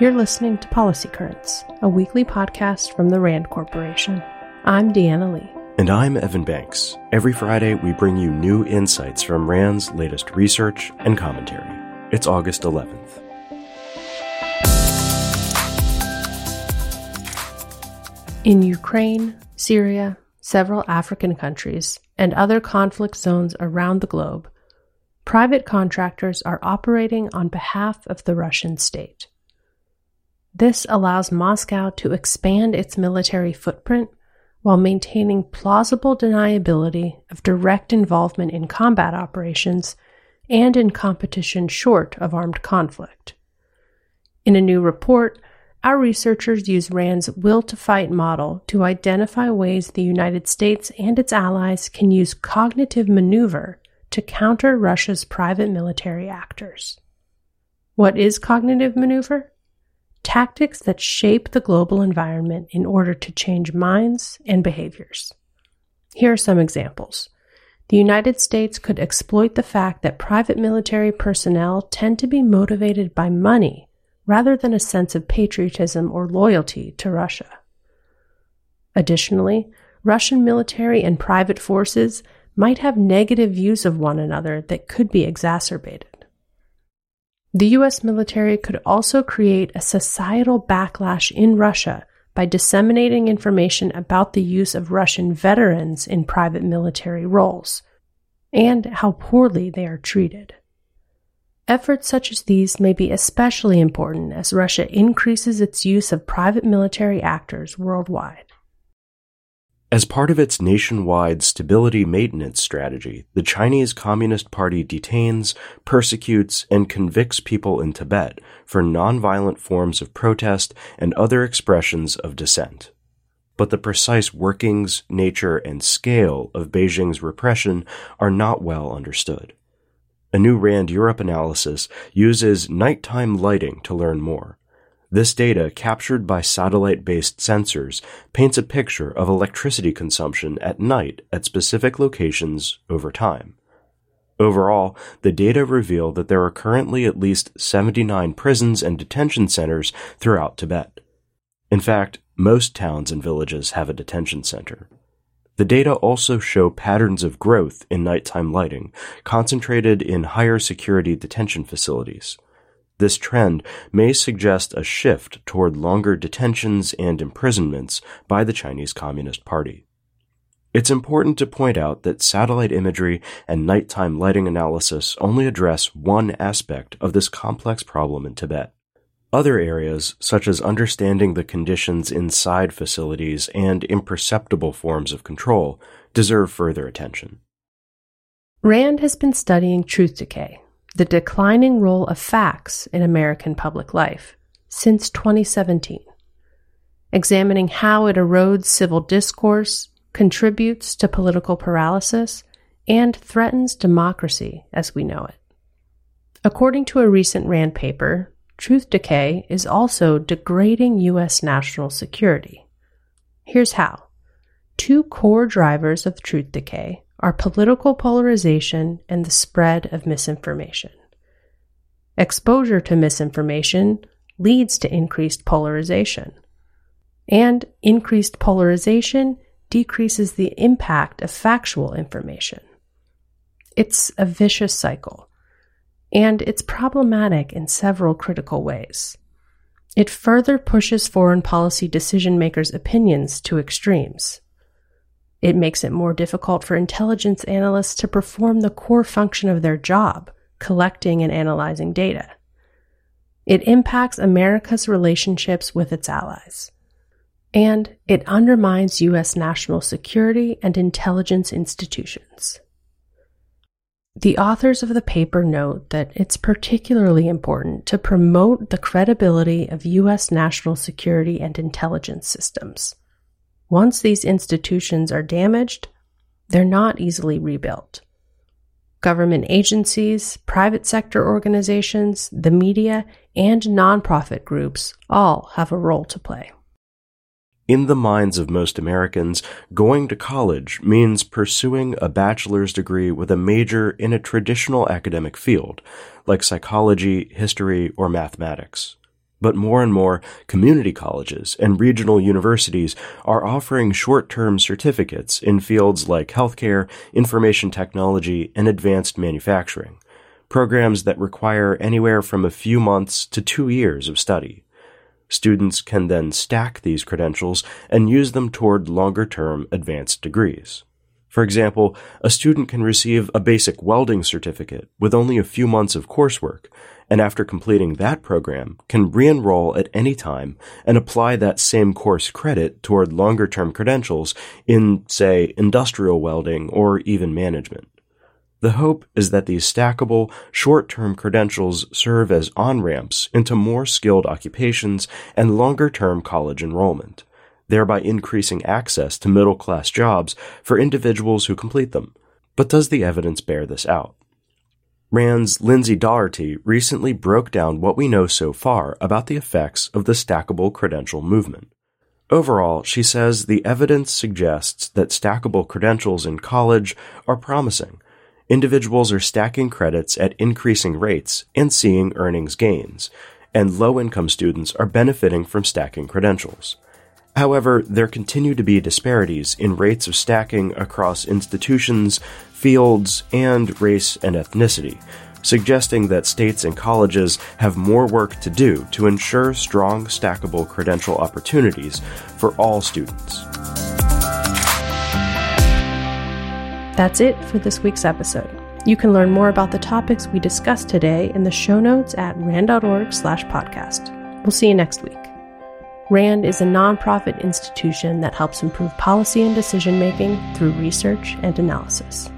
You're listening to Policy Currents, a weekly podcast from the RAND Corporation. I'm Deanna Lee. And I'm Evan Banks. Every Friday, we bring you new insights from RAND's latest research and commentary. It's August 11th. In Ukraine, Syria, several African countries, and other conflict zones around the globe, private contractors are operating on behalf of the Russian state. This allows Moscow to expand its military footprint while maintaining plausible deniability of direct involvement in combat operations and in competition short of armed conflict. In a new report, our researchers use RAND's will to fight model to identify ways the United States and its allies can use cognitive maneuver to counter Russia's private military actors. What is cognitive maneuver? Tactics that shape the global environment in order to change minds and behaviors. Here are some examples. The United States could exploit the fact that private military personnel tend to be motivated by money rather than a sense of patriotism or loyalty to Russia. Additionally, Russian military and private forces might have negative views of one another that could be exacerbated. The US military could also create a societal backlash in Russia by disseminating information about the use of Russian veterans in private military roles and how poorly they are treated. Efforts such as these may be especially important as Russia increases its use of private military actors worldwide. As part of its nationwide stability maintenance strategy, the Chinese Communist Party detains, persecutes, and convicts people in Tibet for nonviolent forms of protest and other expressions of dissent. But the precise workings, nature, and scale of Beijing's repression are not well understood. A new RAND Europe analysis uses nighttime lighting to learn more. This data, captured by satellite based sensors, paints a picture of electricity consumption at night at specific locations over time. Overall, the data reveal that there are currently at least 79 prisons and detention centers throughout Tibet. In fact, most towns and villages have a detention center. The data also show patterns of growth in nighttime lighting, concentrated in higher security detention facilities. This trend may suggest a shift toward longer detentions and imprisonments by the Chinese Communist Party. It's important to point out that satellite imagery and nighttime lighting analysis only address one aspect of this complex problem in Tibet. Other areas, such as understanding the conditions inside facilities and imperceptible forms of control, deserve further attention. RAND has been studying truth decay, the declining role of facts in American public life, since 2017, examining how it erodes civil discourse, contributes to political paralysis, and threatens democracy as we know it. According to a recent RAND paper, truth decay is also degrading U.S. national security. Here's how. Two core drivers of truth decay are political polarization and the spread of misinformation. Exposure to misinformation leads to increased polarization, and increased polarization decreases the impact of factual information. It's a vicious cycle and it's problematic in several critical ways. It further pushes foreign policy decision makers' opinions to extremes. It makes it more difficult for intelligence analysts to perform the core function of their job, collecting and analyzing data. It impacts America's relationships with its allies. And it undermines U.S. national security and intelligence institutions. The authors of the paper note that it's particularly important to promote the credibility of U.S. national security and intelligence systems. Once these institutions are damaged, they're not easily rebuilt. Government agencies, private sector organizations, the media, and nonprofit groups all have a role to play. In the minds of most Americans, going to college means pursuing a bachelor's degree with a major in a traditional academic field, like psychology, history, or mathematics. But more and more community colleges and regional universities are offering short-term certificates in fields like healthcare, information technology, and advanced manufacturing, programs that require anywhere from a few months to two years of study. Students can then stack these credentials and use them toward longer-term advanced degrees. For example, a student can receive a basic welding certificate with only a few months of coursework, and after completing that program, can re-enroll at any time and apply that same course credit toward longer-term credentials in, say, industrial welding or even management. The hope is that these stackable, short-term credentials serve as on-ramps into more skilled occupations and longer-term college enrollment thereby increasing access to middle class jobs for individuals who complete them. But does the evidence bear this out? RAND's Lindsay Daugherty recently broke down what we know so far about the effects of the stackable credential movement. Overall, she says the evidence suggests that stackable credentials in college are promising. Individuals are stacking credits at increasing rates and seeing earnings gains, and low income students are benefiting from stacking credentials. However, there continue to be disparities in rates of stacking across institutions, fields, and race and ethnicity, suggesting that states and colleges have more work to do to ensure strong stackable credential opportunities for all students. That's it for this week's episode. You can learn more about the topics we discussed today in the show notes at rand.org/podcast. We'll see you next week. RAND is a nonprofit institution that helps improve policy and decision making through research and analysis.